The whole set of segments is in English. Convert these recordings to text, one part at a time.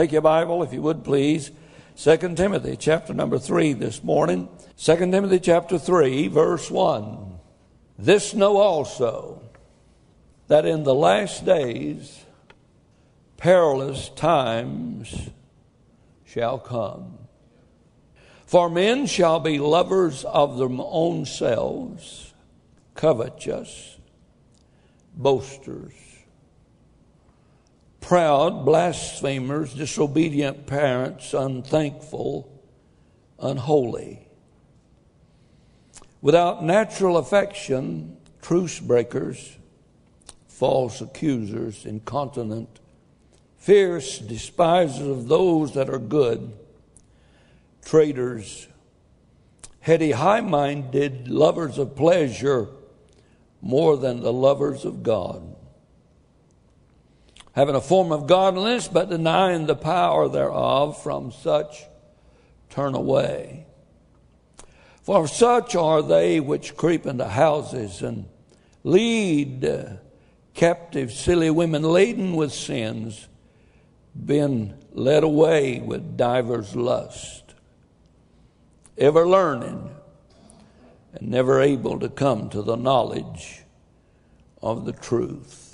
Take your Bible, if you would please. 2 Timothy chapter number 3 this morning. 2 Timothy chapter 3, verse 1. This know also that in the last days perilous times shall come. For men shall be lovers of their own selves, covetous, boasters, proud, blasphemers, disobedient parents, unthankful, unholy. Without natural affection, truce breakers, false accusers, incontinent, fierce, despisers of those that are good, traitors, heady, high minded, lovers of pleasure more than the lovers of God. Having a form of godliness, but denying the power thereof, from such turn away. For such are they which creep into houses and lead captive silly women laden with sins, being led away with divers lust, ever learning and never able to come to the knowledge of the truth.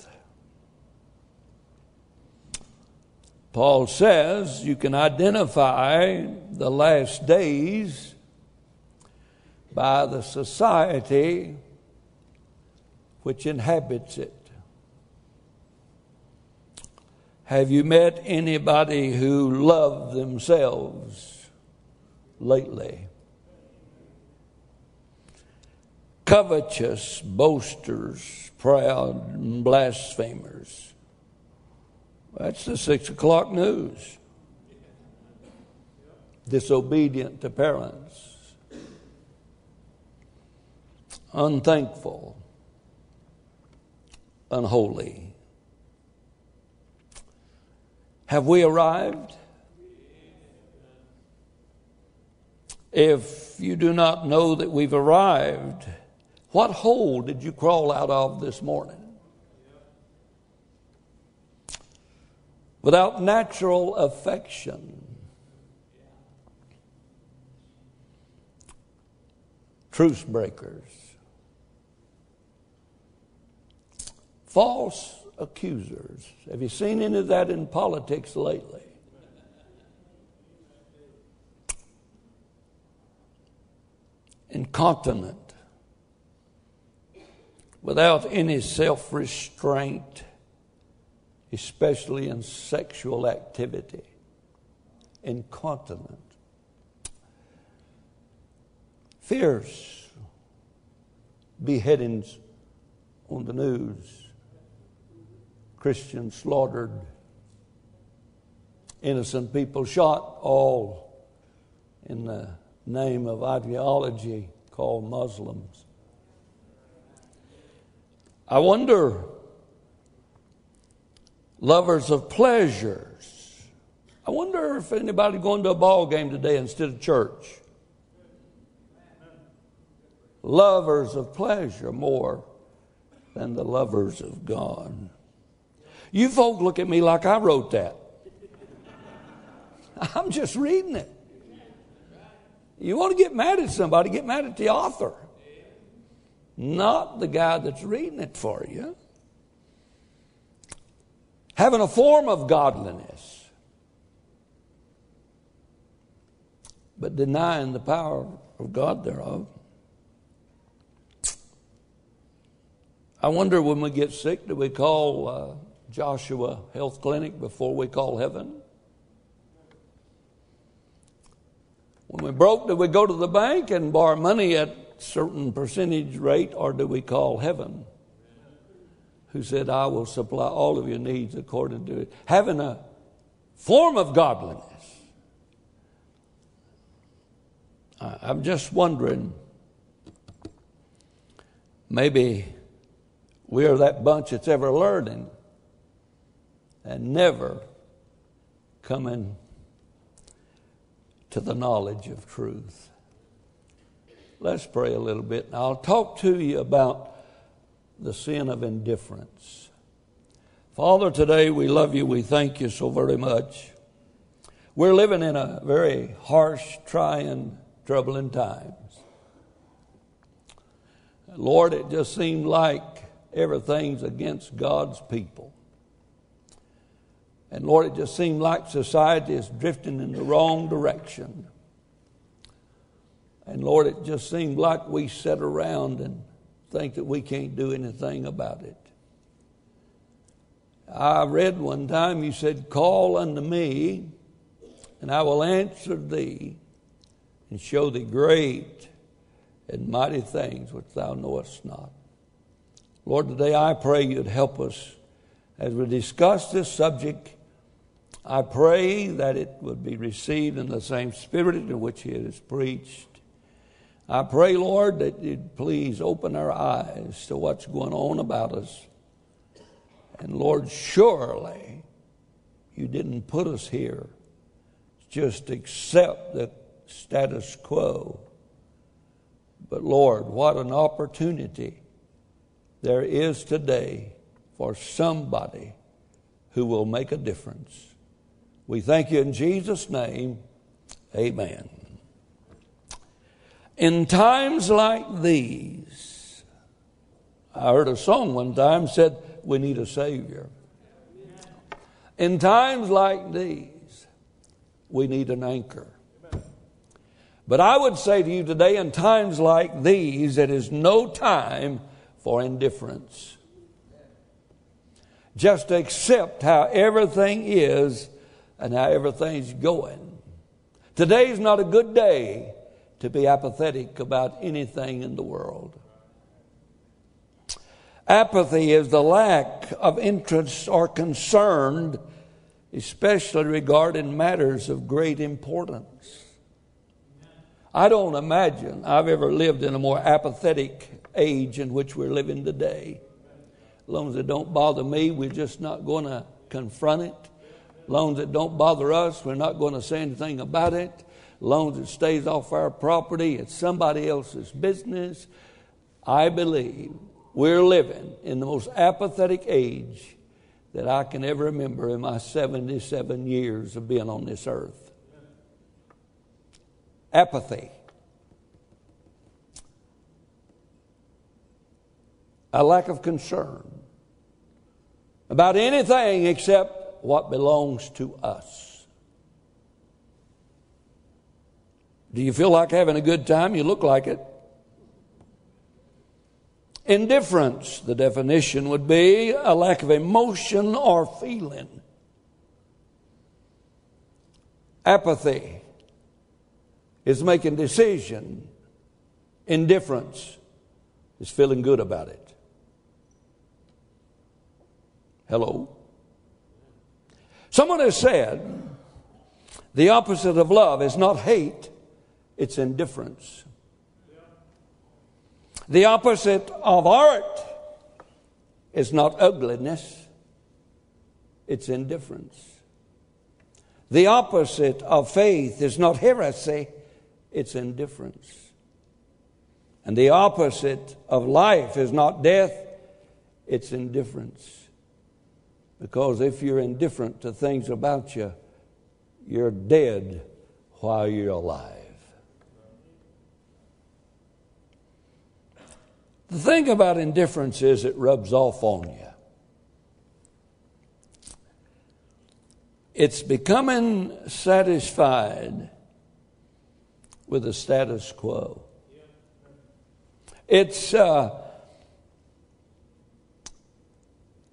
Paul says you can identify the last days by the society which inhabits it. Have you met anybody who loved themselves lately? Covetous, boasters, proud, blasphemers. That's the six o'clock news. Disobedient to parents unthankful, unholy. Have we arrived? If you do not know that we've arrived, what hole did you crawl out of this morning? Without natural affection, truce breakers, false accusers. Have you seen any of that in politics lately? Incontinent, without any self restraint, especially in sexual activity. Incontinent, fierce beheadings on the news Christians slaughtered, innocent people shot, all in the name of ideology called Muslims. I wonder, lovers of pleasures, I wonder if anybody going to a ball game today instead of church. Lovers of pleasure more than the lovers of God. You folk look at me like I wrote that. I'm just reading it. You want to get mad at somebody, get mad at the author, not the guy that's reading it for you. Having a form of godliness, but denying the power of God thereof. I wonder when we get sick, do we call uh, Joshua Health Clinic before we call heaven? When we broke, do we go to the bank and borrow money at certain percentage rate, or do we call heaven? Who said, I will supply all of your needs according to it. Having a form of godliness. I'm just wondering, maybe we are that bunch that's ever learning and never coming to the knowledge of truth. Let's pray a little bit. I'll talk to you about the sin of indifference. Father, today we love you. We thank you so very much We're living in a very harsh, trying, troubling times. Lord, it just seemed like everything's against God's people. And Lord, it just seemed like society is drifting in the wrong direction. And Lord, it just seemed like we sit around and think that we can't do anything about it. I read one time, you said, Call unto me, and I will answer thee and show thee great and mighty things which thou knowest not. Lord, today I pray you'd help us as we discuss this subject. I pray that it would be received in the same spirit in which it is preached. I pray, Lord, that you'd please open our eyes to what's going on about us. And Lord, surely you didn't put us here just accept the status quo. But Lord, what an opportunity there is today for somebody who will make a difference. We thank you in Jesus' name. Amen. In times like these, I heard a song one time said, We need a Savior. In times like these, we need an anchor. But I would say to you today, in times like these, it is no time for indifference. Just accept how everything is and how everything's going. Today's not a good day to be apathetic about anything in the world. Apathy is the lack of interest or concern, especially regarding matters of great importance. I don't imagine I've ever lived in a more apathetic age in which we're living today. As long as it don't bother me, we're just not going to confront it. As long as it don't bother us, we're not going to say anything about it long as it stays off our property, it's somebody else's business. I believe we're living in the most apathetic age that I can ever remember in my 77 years of being on this earth. Apathy. A lack of concern about anything except what belongs to us. Do you feel like having a good time? You look like it. Indifference, the definition would be a lack of emotion or feeling. Apathy is making decision. Indifference is feeling good about it. Hello? Someone has said the opposite of love is not hate, it's indifference. The opposite of art is not ugliness, it's indifference. The opposite of faith is not heresy, it's indifference. And the opposite of life is not death, it's indifference. Because if you're indifferent to things about you, you're dead while you're alive. The thing about indifference is it rubs off on you. It's becoming satisfied with the status quo. It's uh,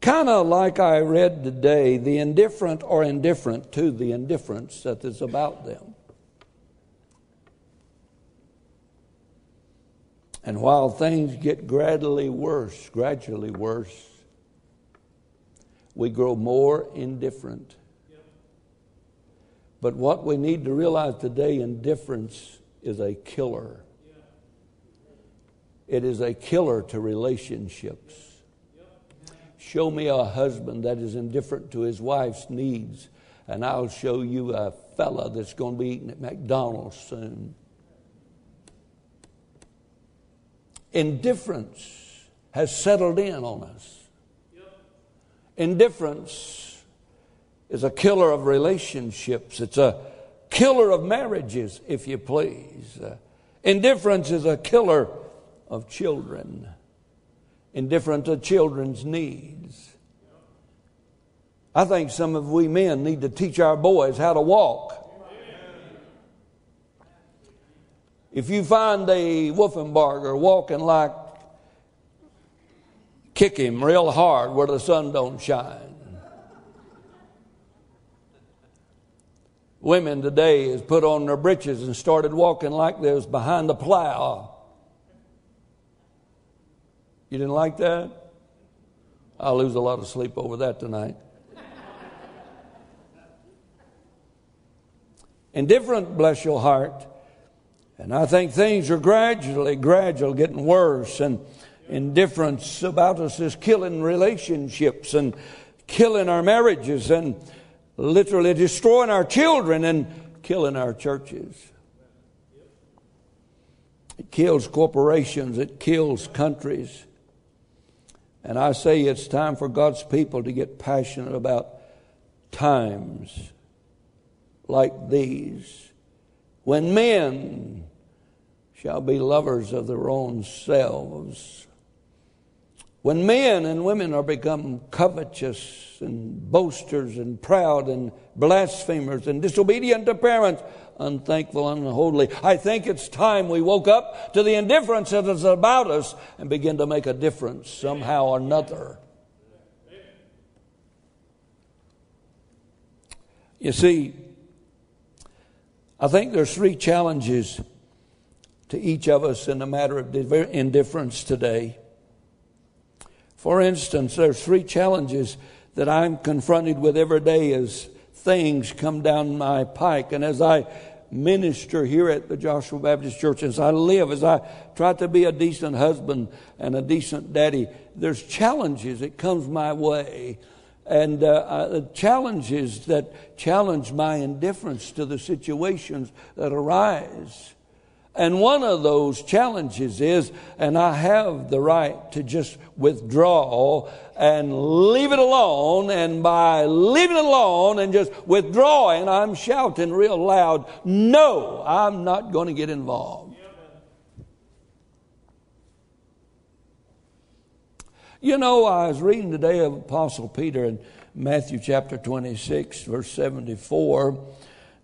kind of like I read today the indifferent are indifferent to the indifference that is about them. And while things get gradually worse, gradually worse, we grow more indifferent. But what we need to realize today indifference is a killer. It is a killer to relationships. Show me a husband that is indifferent to his wife's needs, and I'll show you a fella that's going to be eating at McDonald's soon. Indifference has settled in on us. Indifference is a killer of relationships. It's a killer of marriages, if you please. Uh, indifference is a killer of children, indifferent to children's needs. I think some of we men need to teach our boys how to walk. If you find a Wolfenbarger walking like, kick him real hard where the sun don't shine. Women today has put on their breeches and started walking like they was behind the plow. You didn't like that? I'll lose a lot of sleep over that tonight. Indifferent, bless your heart. And I think things are gradually, gradually getting worse. And indifference about us is killing relationships and killing our marriages and literally destroying our children and killing our churches. It kills corporations, it kills countries. And I say it's time for God's people to get passionate about times like these when men shall be lovers of their own selves when men and women are become covetous and boasters and proud and blasphemers and disobedient to parents, unthankful unholy, I think it's time we woke up to the indifference that is about us and begin to make a difference somehow or another. You see, I think there's three challenges to each of us in the matter of indifference today. For instance, there's three challenges that I'm confronted with every day as things come down my pike. And as I minister here at the Joshua Baptist Church, as I live, as I try to be a decent husband and a decent daddy, there's challenges that comes my way. And uh, uh, challenges that challenge my indifference to the situations that arise. And one of those challenges is, and I have the right to just withdraw and leave it alone. And by leaving it alone and just withdrawing, I'm shouting real loud, no, I'm not going to get involved. You know, I was reading today of Apostle Peter in Matthew chapter 26, verse 74.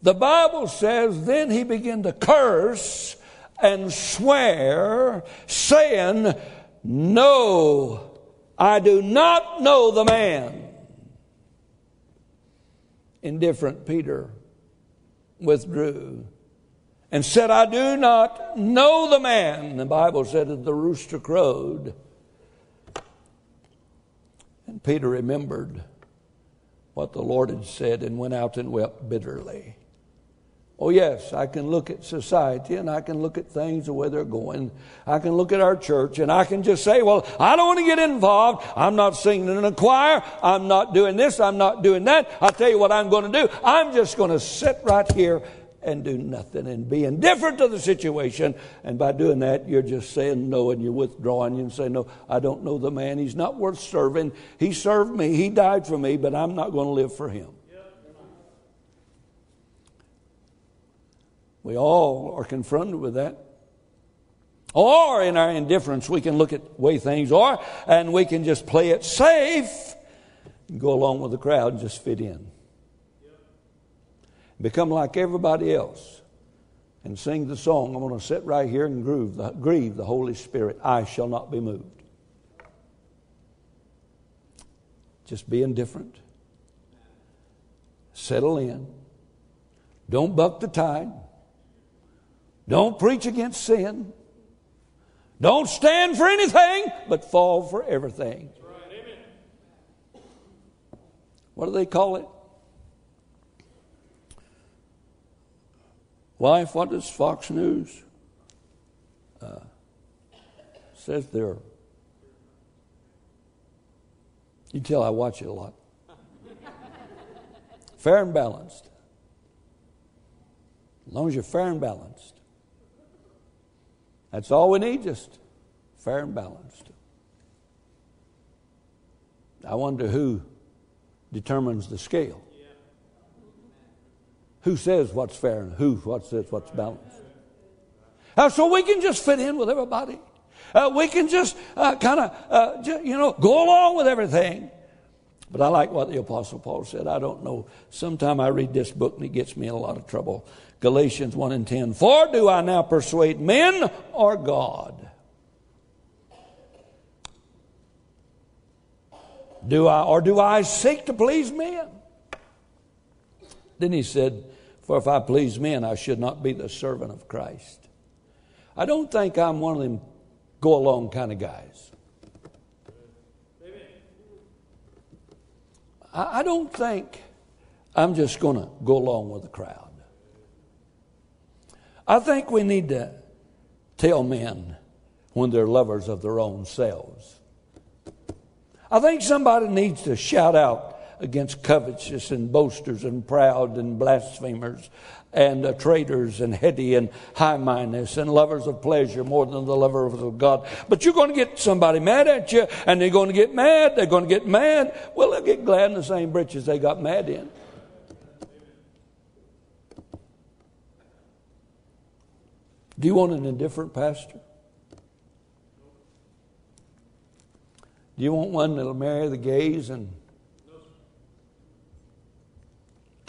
The Bible says, then he began to curse and swear, saying, No, I do not know the man. Indifferent Peter withdrew and said, I do not know the man. The Bible said that the rooster crowed. And Peter remembered what the Lord had said and went out and wept bitterly. Oh, yes, I can look at society and I can look at things the way they're going. I can look at our church and I can just say, well, I don't want to get involved. I'm not singing in a choir. I'm not doing this. I'm not doing that. I'll tell you what I'm going to do. I'm just going to sit right here and do nothing and be indifferent to the situation. And by doing that, you're just saying no and you're withdrawing. You say, no, I don't know the man. He's not worth serving. He served me. He died for me, but I'm not going to live for him. We all are confronted with that. Or in our indifference, we can look at way things are, and we can just play it safe and go along with the crowd and just fit in. Become like everybody else and sing the song. I'm going to sit right here and groove the, grieve the Holy Spirit. I shall not be moved. Just be indifferent. Settle in. Don't buck the tide. Don't preach against sin. Don't stand for anything, but fall for everything. What do they call it? Wife, what does Fox News uh, says there? You tell I watch it a lot. fair and balanced. As long as you're fair and balanced. That's all we need, just fair and balanced. I wonder who determines the scale. Who says what's fair and who what says what's balanced? Uh, so we can just fit in with everybody. Uh, we can just uh, kind of, uh, you know, go along with everything. But I like what the Apostle Paul said. I don't know. Sometime I read this book and it gets me in a lot of trouble. Galatians 1 and 10. For do I now persuade men or God? Do I, or do I seek to please men? Then he said, For if I please men, I should not be the servant of Christ. I don't think I'm one of them go along kind of guys. I, don't think I'm just going to go along with the crowd. I think we need to tell men when they're lovers of their own selves. I think somebody needs to shout out against covetous and boasters and proud and blasphemers and uh, traitors and heady and high mindedness and lovers of pleasure more than the lovers of God. But you're going to get somebody mad at you and they're going to get mad. They're going to get mad. Well, they'll get glad in the same breeches they got mad in. Do you want an indifferent pastor? Do you want one that'll marry the gays and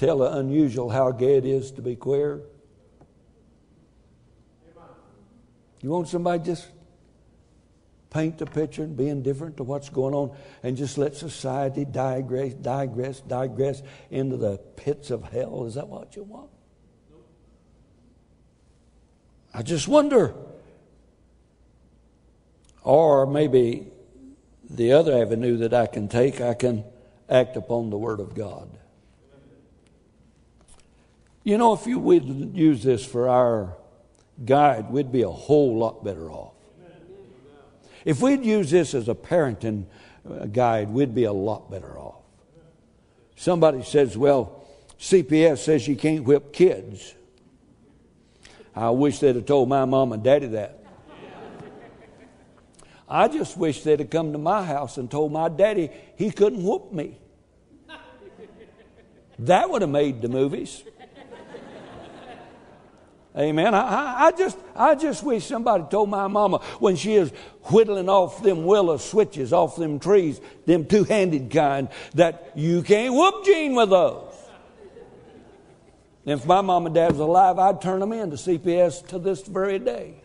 tell the unusual how gay it is to be queer? You want somebody just paint the picture and be indifferent to what's going on and just let society digress, digress, digress into the pits of hell? Is that what you want? I just wonder. Or maybe the other avenue that I can take, I can act upon the Word of God. You know, if you would use this for our guide, we'd be a whole lot better off. If we'd use this as a parenting uh, guide, we'd be a lot better off. Somebody says, well, CPS says you can't whip kids. I wish they'd have told my mom and daddy that. I just wish they'd have come to my house and told my daddy he couldn't whoop me. That would have made the movies. Amen. I, I, just, I just wish somebody told my mama when she is whittling off them willow switches off them trees, them two handed kind, that you can't whoop Gene with those. And if my mom and dad was alive, I'd turn them in to CPS to this very day.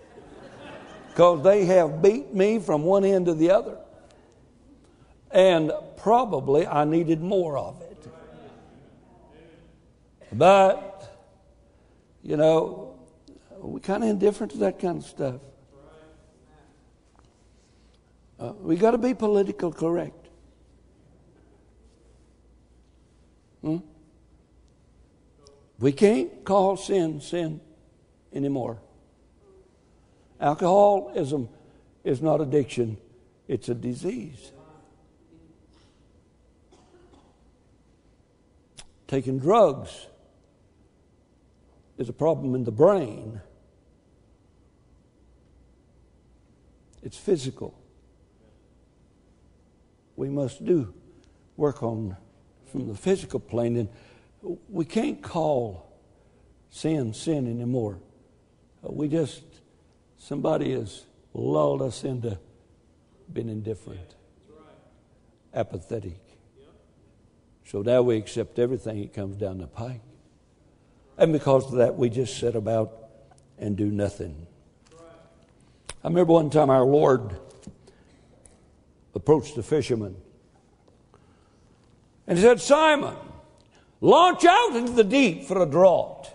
Because they have beat me from one end to the other. And probably I needed more of it. But, you know, we kind of indifferent to that kind of stuff. Uh, we got to be political correct. Hmm? We can't call sin sin anymore. Alcoholism is not addiction, it's a disease. Taking drugs is a problem in the brain, it's physical. We must do work on from the physical plane and we can't call sin sin anymore. Uh, we just, somebody has lulled us into being indifferent, apathetic. So now we accept everything that comes down the pike. And because of that, we just sit about and do nothing. I remember one time our Lord approached the fisherman and he said, Simon, Launch out into the deep for a draught.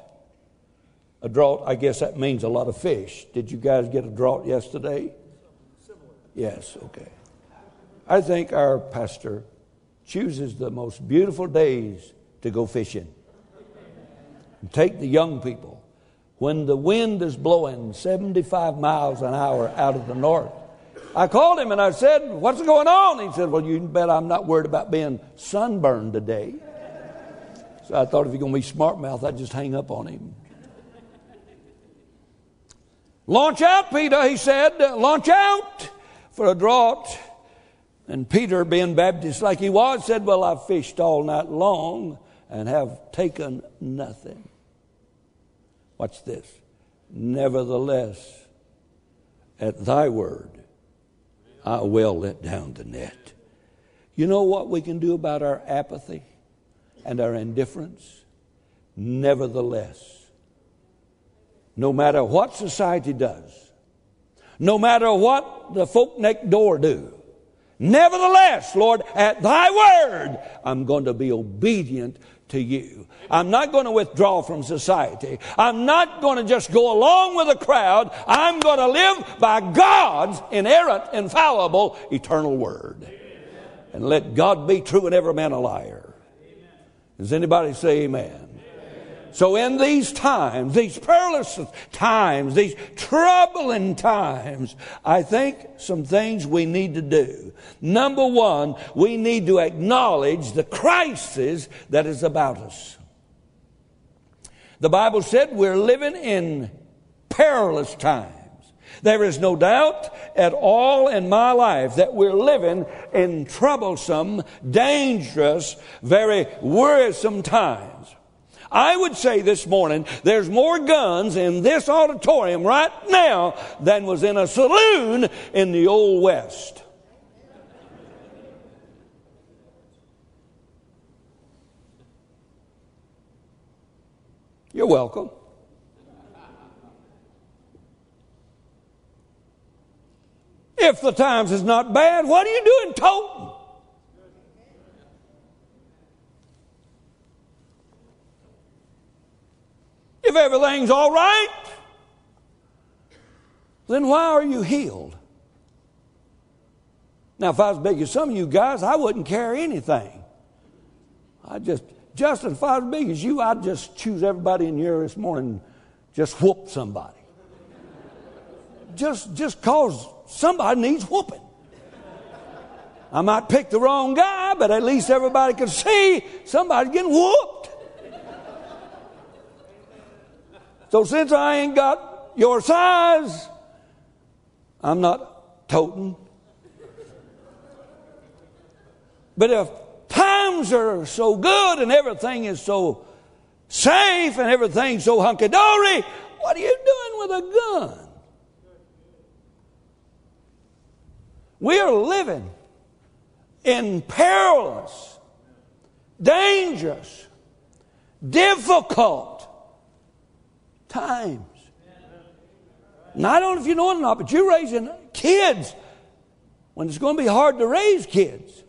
A draught, I guess that means a lot of fish. Did you guys get a draught yesterday? Yes, okay. I think our pastor chooses the most beautiful days to go fishing. And take the young people. When the wind is blowing 75 miles an hour out of the north, I called him and I said, What's going on? He said, Well, you bet I'm not worried about being sunburned today. So I thought if you're going to be smart mouth, I'd just hang up on him. Launch out, Peter, he said. Launch out for a draught. And Peter, being Baptist like he was, said, Well, I've fished all night long and have taken nothing. Watch this. Nevertheless, at thy word, I will let down the net. You know what we can do about our apathy and our indifference? Nevertheless, no matter what society does, no matter what the folk next door do, nevertheless, Lord, at thy word, I'm going to be obedient to you. I'm not going to withdraw from society. I'm not going to just go along with the crowd. I'm going to live by God's inerrant, infallible, eternal word. And let God be true and every man a liar. Does anybody say amen? So, in these times, these perilous times, these troubling times, I think some things we need to do. Number one, we need to acknowledge the crisis that is about us. The Bible said we're living in perilous times. There is no doubt at all in my life that we're living in troublesome, dangerous, very worrisome times. I would say this morning there's more guns in this auditorium right now than was in a saloon in the Old West. You're welcome. If the times is not bad, what are you doing toting? If everything's all right, then why are you heeled? Now, if I was big as some of you guys, I wouldn't carry anything. I just, Justin, if I was big as you, I'd just choose everybody in here this morning, just whoop somebody. just, just cause somebody needs whooping. I might pick the wrong guy, but at least everybody can see somebody getting whooped. So since I ain't got your size, I'm not toting. But if times are so good and everything is so safe and everything's so hunky dory, what are you doing with a gun? We are living in perilous, dangerous, difficult times. I don't know if you know it or not, but you're raising kids when it's going to be hard to raise kids.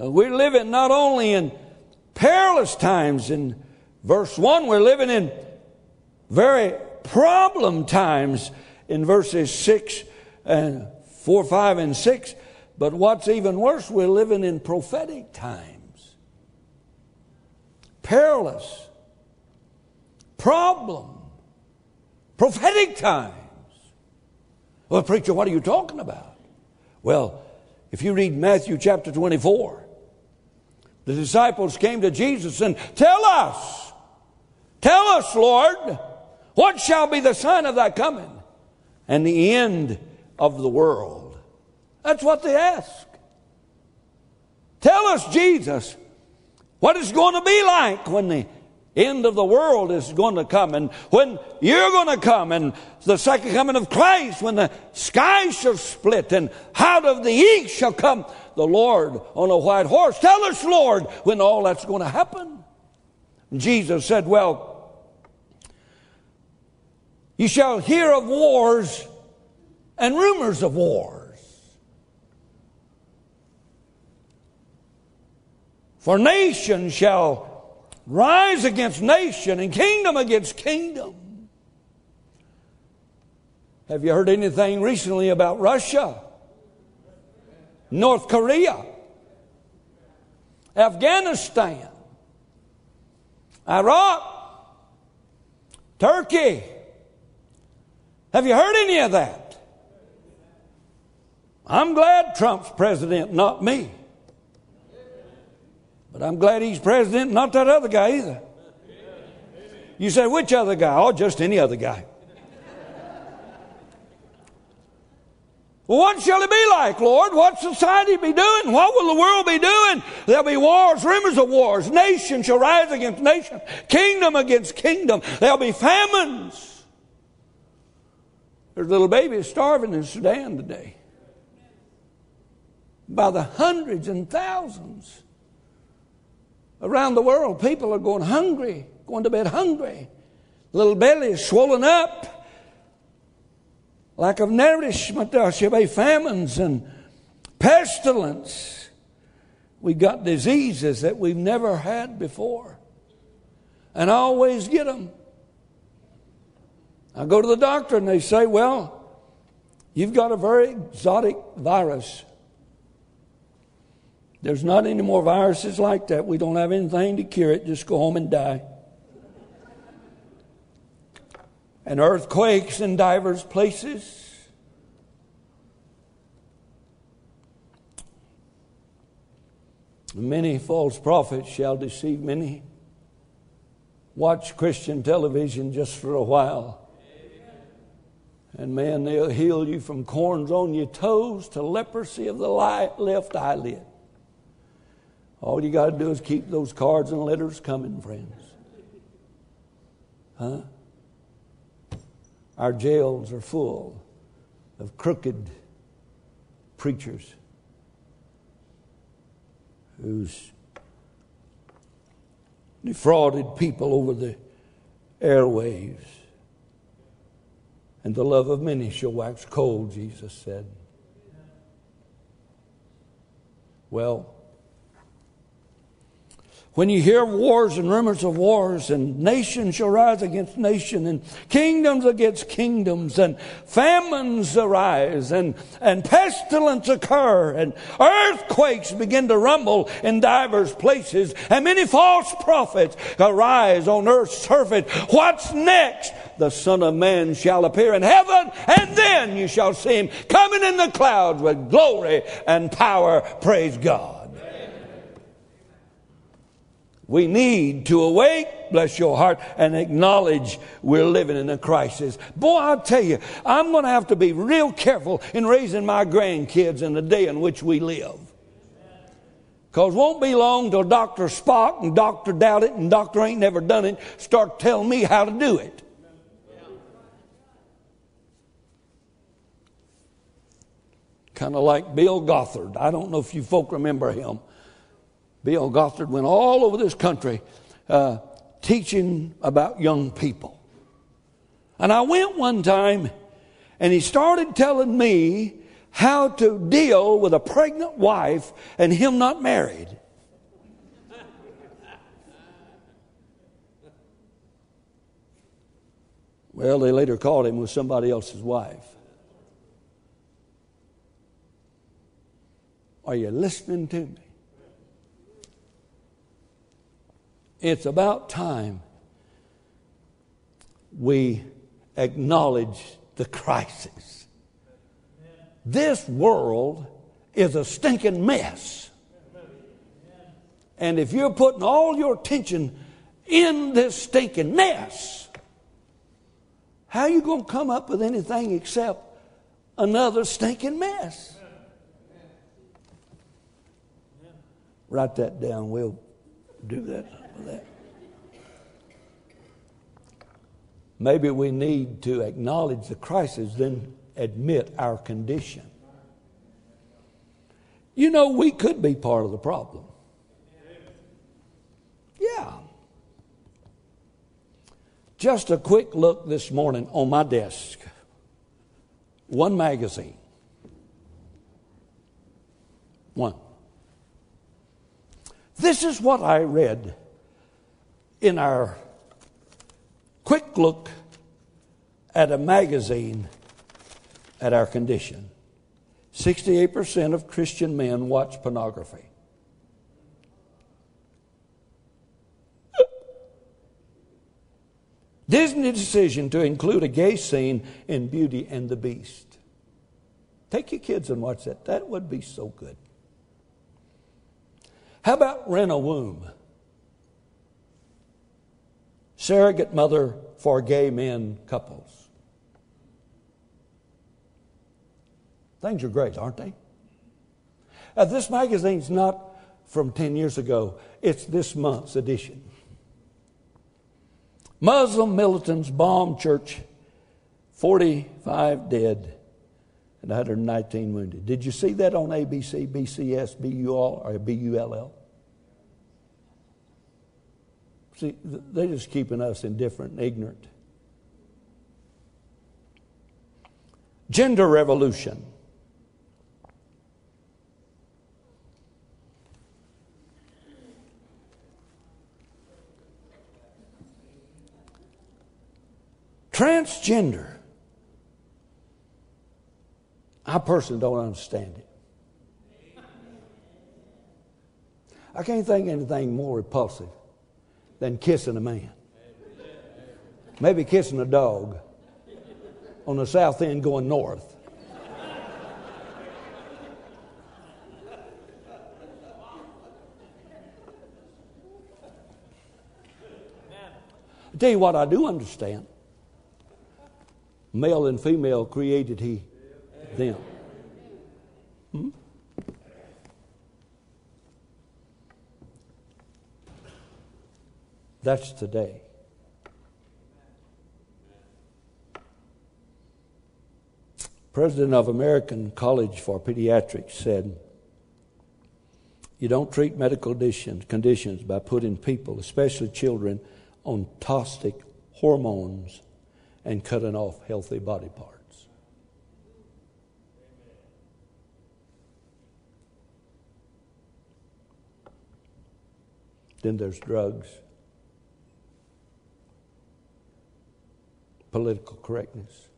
Uh, we're living not only in perilous times, in verse 1, we're living in very problem times in verses 6 and 4, 5, and 6. But what's even worse, we're living in prophetic times perilous, problem, prophetic times. Well, preacher, what are you talking about? Well, if you read Matthew chapter 24, the disciples came to Jesus and tell us, tell us, Lord, what shall be the sign of thy coming and the end of the world? That's what they ask. Tell us, Jesus, what it's going to be like when the end of the world is going to come and when you're going to come and the second coming of Christ when the sky shall split and out of the east shall come the Lord on a white horse. Tell us, Lord, when all that's going to happen. Jesus said, Well, you shall hear of wars and rumors of wars. For nation shall rise against nation and kingdom against kingdom. Have you heard anything recently about Russia? North Korea? Afghanistan? Iraq? Turkey? Have you heard any of that? I'm glad Trump's president, not me. But I'm glad he's president, not that other guy either. You say, which other guy? Oh, just any other guy. What shall it be like, Lord? What society be doing? What will the world be doing? There'll be wars, rumors of wars. Nation shall rise against nation, kingdom against kingdom. There'll be famines. There's little babies starving in Sudan today. By the hundreds and thousands. Around the world, people are going hungry, going to bed hungry. Little bellies swollen up lack of nourishment, there shall be famines and pestilence. We've got diseases that we've never had before. And I always get them. I go to the doctor and they say, Well, you've got a very exotic virus. There's not any more viruses like that. We don't have anything to cure it. Just go home and die. and earthquakes in divers places. Many false prophets shall deceive many. Watch Christian television just for a while. And man, they'll heal you from corns on your toes to leprosy of the left eyelid. All you got to do is keep those cards and letters coming, friends. Huh? Our jails are full of crooked preachers who's defrauded people over the airwaves. And the love of many shall wax cold, Jesus said. Well, when you hear wars and rumors of wars, and nation shall rise against nation, and kingdoms against kingdoms, and famines arise, and, and pestilence occur, and earthquakes begin to rumble in divers places, and many false prophets arise on earth's surface. What's next? The Son of Man shall appear in heaven, and then you shall see him coming in the clouds with glory and power. Praise God. We need to awake, bless your heart, and acknowledge we're living in a crisis. Boy, I'll tell you, I'm going to have to be real careful in raising my grandkids in the day in which we live. Because won't be long till Dr. Spock and Dr. Doubt It and Dr. Ain't Never Done It start telling me how to do it. Kind of like Bill Gothard. I don't know if you folk remember him. Bill Gothard went all over this country uh, teaching about young people. And I went one time and he started telling me how to deal with a pregnant wife and him not married. Well, they later caught him with somebody else's wife. Are you listening to me? It's about time we acknowledge the crisis. This world is a stinking mess. And if you're putting all your attention in this stinking mess, how are you going to come up with anything except another stinking mess? Write that down. We'll do that that. Maybe we need to acknowledge the crisis, then admit our condition. You know, we could be part of the problem. Yeah. Just a quick look this morning on my desk. One magazine. One. This is what I read in our quick look at a magazine at our condition. 68% of Christian men watch pornography. Disney decision to include a gay scene in Beauty and the Beast. Take your kids and watch that. That would be so good. How about rent a womb? Surrogate mother for gay men couples. Things are great, aren't they? Uh, this magazine's not from 10 years ago, it's this month's edition. Muslim militants bomb church, 45 dead and 119 wounded. Did you see that on ABC, BCS, BUL, or BULL? See, they're just keeping us indifferent and ignorant. Gender revolution. Transgender. I personally don't understand it. I can't think anything more repulsive than kissing a man. Maybe kissing a dog on the south end going north. I tell you what, I do understand. Male and female created He them. Hmm? That's today. President of American College for Pediatrics said, You don't treat medical conditions by putting people, especially children, on toxic hormones and cutting off healthy body parts. Then there's drugs, political correctness,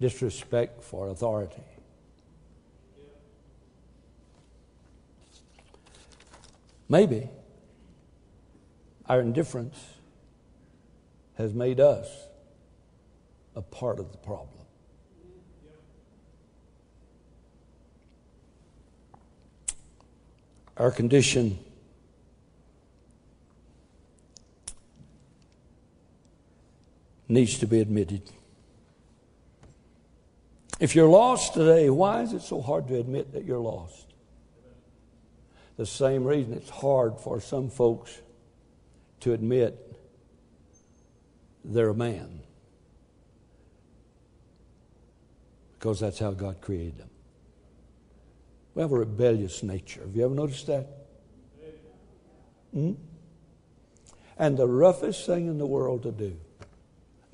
disrespect for authority. Maybe our indifference has made us a part of the problem. Our condition needs to be admitted. If you're lost today, why is it so hard to admit that you're lost? The same reason it's hard for some folks to admit they're a man. Because that's how God created them. We have a rebellious nature. Have you ever noticed that? Hmm? And the roughest thing in the world to do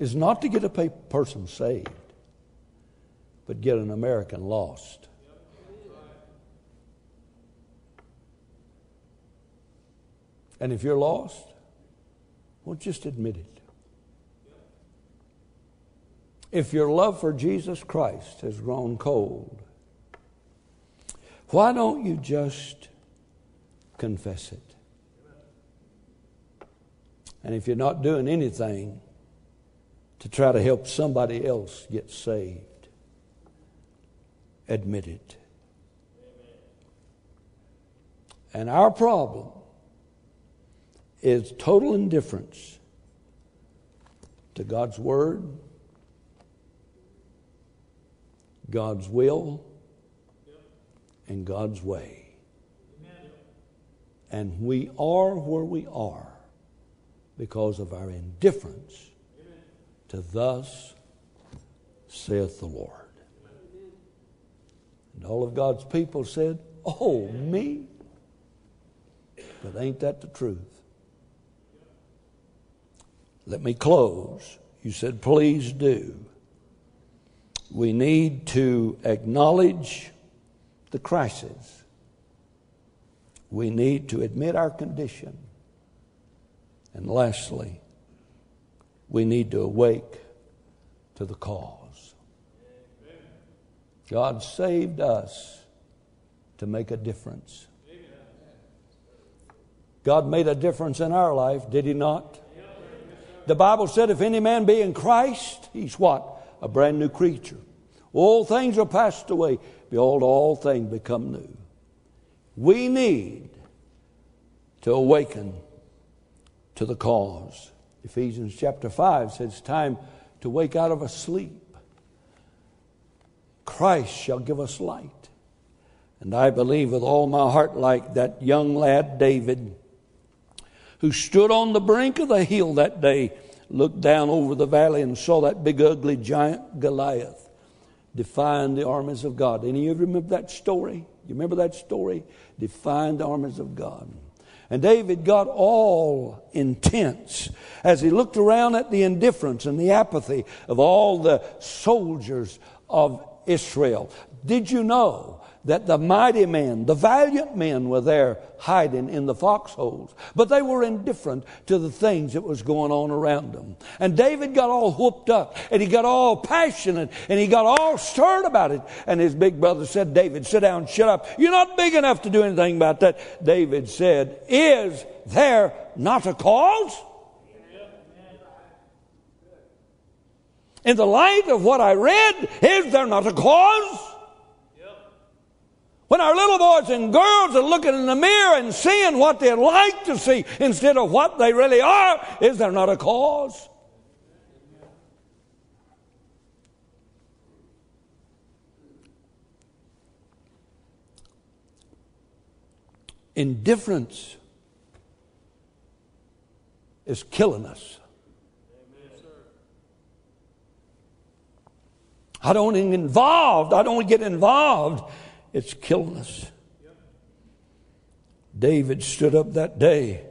is not to get a person saved, but get an American lost. And if you're lost, well, just admit it. If your love for Jesus Christ has grown cold, why don't you just confess it? And if you're not doing anything to try to help somebody else get saved, admit it. And our problem is total indifference to God's Word, God's will, and God's way. And we are where we are because of our indifference to thus saith the Lord. And all of God's people said, Oh, me? But ain't that the truth? Let me close. You said, please do. We need to acknowledge the crisis, we need to admit our condition. And lastly, we need to awake to the cause. God saved us to make a difference. God made a difference in our life, did He not? The Bible said, if any man be in Christ, he's what? A brand new creature. All things are passed away. Behold, all things become new. We need to awaken to the cause. Ephesians chapter 5 says it's time to wake out of a sleep. Christ shall give us light. And I believe with all my heart, like that young lad David, who stood on the brink of the hill that day, looked down over the valley and saw that big ugly giant Goliath defying the armies of God. Any of you remember that story? You remember that story? Defying the armies of God. And David got all intense as he looked around at the indifference and the apathy of all the soldiers of Israel. Did you know that the mighty men, the valiant men were there hiding in the foxholes, but they were indifferent to the things that was going on around them. And David got all whooped up and he got all passionate and he got all stirred about it. And his big brother said, David, sit down, shut up. You're not big enough to do anything about that. David said, is there not a cause? In the light of what I read, is there not a cause? When our little boys and girls are looking in the mirror and seeing what they'd like to see instead of what they really are, is there not a cause? Indifference is killing us. I don't get involved. I don't get involved it's killing us. David stood up that day.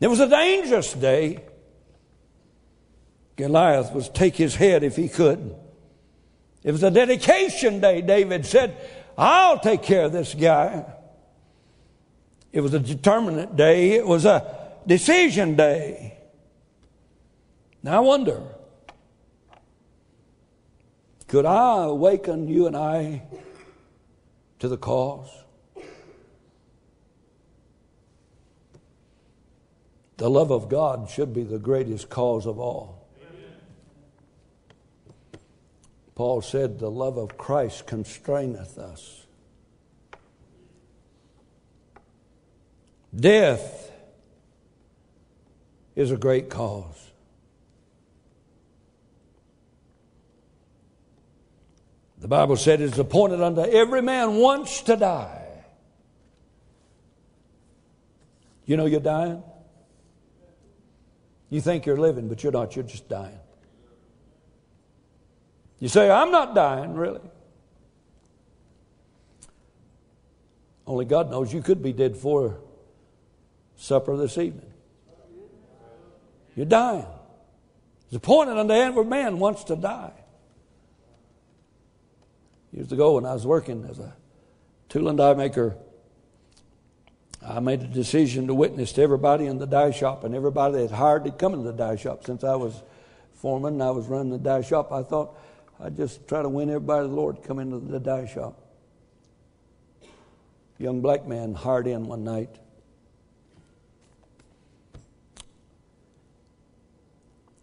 It was a dangerous day. Goliath was take his head if he could. It was a dedication day. David said, I'll take care of this guy. It was a determinate day. It was a decision day. Now I wonder, could I awaken you and I to the cause. The love of God should be the greatest cause of all. Paul said, The love of Christ constraineth us. Death is a great cause. The Bible said it's appointed unto every man once to die. You know you're dying? You think you're living, but you're not, you're just dying. You say, I'm not dying, really. Only God knows you could be dead for supper this evening. You're dying. It's appointed unto every man once to die years ago when I was working as a tool and die maker, I made a decision to witness to everybody in the die shop and everybody that hired to come into the die shop. Since I was foreman and I was running the die shop, I thought I'd just try to win everybody to the Lord to come into the die shop. A young black man hired in one night.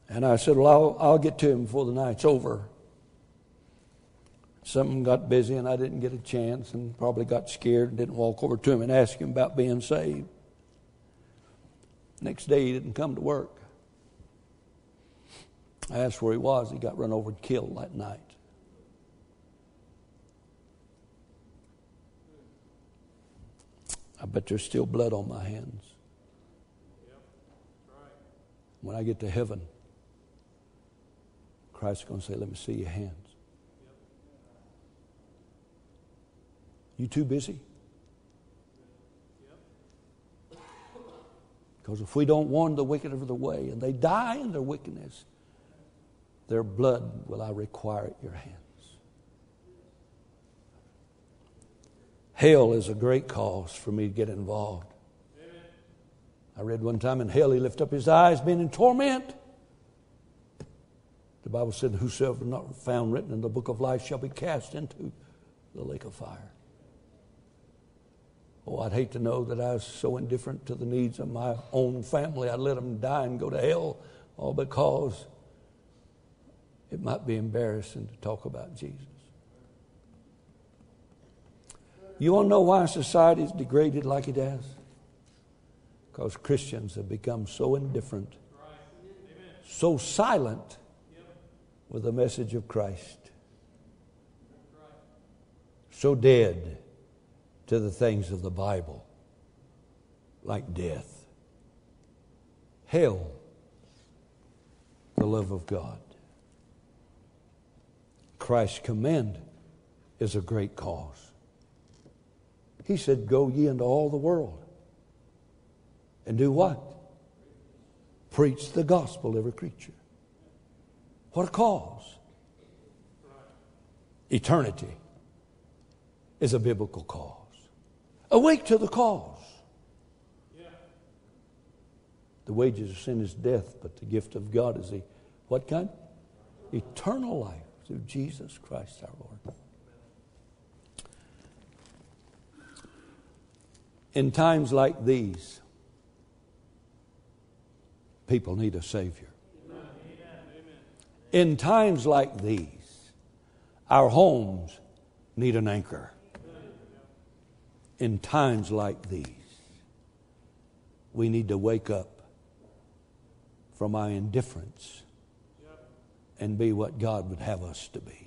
And I said, Well, I'll, I'll get to him before the night's over something got busy and I didn't get a chance and probably got scared and didn't walk over to him and ask him about being saved. Next day he didn't come to work. I asked where he was. He got run over and killed that night. I bet there's still blood on my hands. When I get to heaven, Christ's going to say, Let me see your hands. You too busy? Because if we don't warn the wicked of the way and they die in their wickedness, their blood will I require at your hands. Hell is a great cause for me to get involved. I read one time in hell, he lifted up his eyes, being in torment. The Bible said, Whosoever not found written in the book of life shall be cast into the lake of fire. Oh, I'd hate to know that I was so indifferent to the needs of my own family. I'd let them die and go to hell all because it might be embarrassing to talk about Jesus. You want to know why society is degraded like it has? Because Christians have become so indifferent, so silent, with the message of Christ. So dead to the things of the Bible, like death, hell, the love of God. Christ's command is a great cause. He said, Go ye into all the world. And do what? Preach the gospel to every creature. What a cause. Eternity is a biblical cause. Awake to the cause. The wages of sin is death, but the gift of God is the what kind? Eternal life through Jesus Christ our Lord. In times like these, people need a Savior. In times like these, our homes need an anchor. In times like these, we need to wake up from our indifference and be what God would have us to be.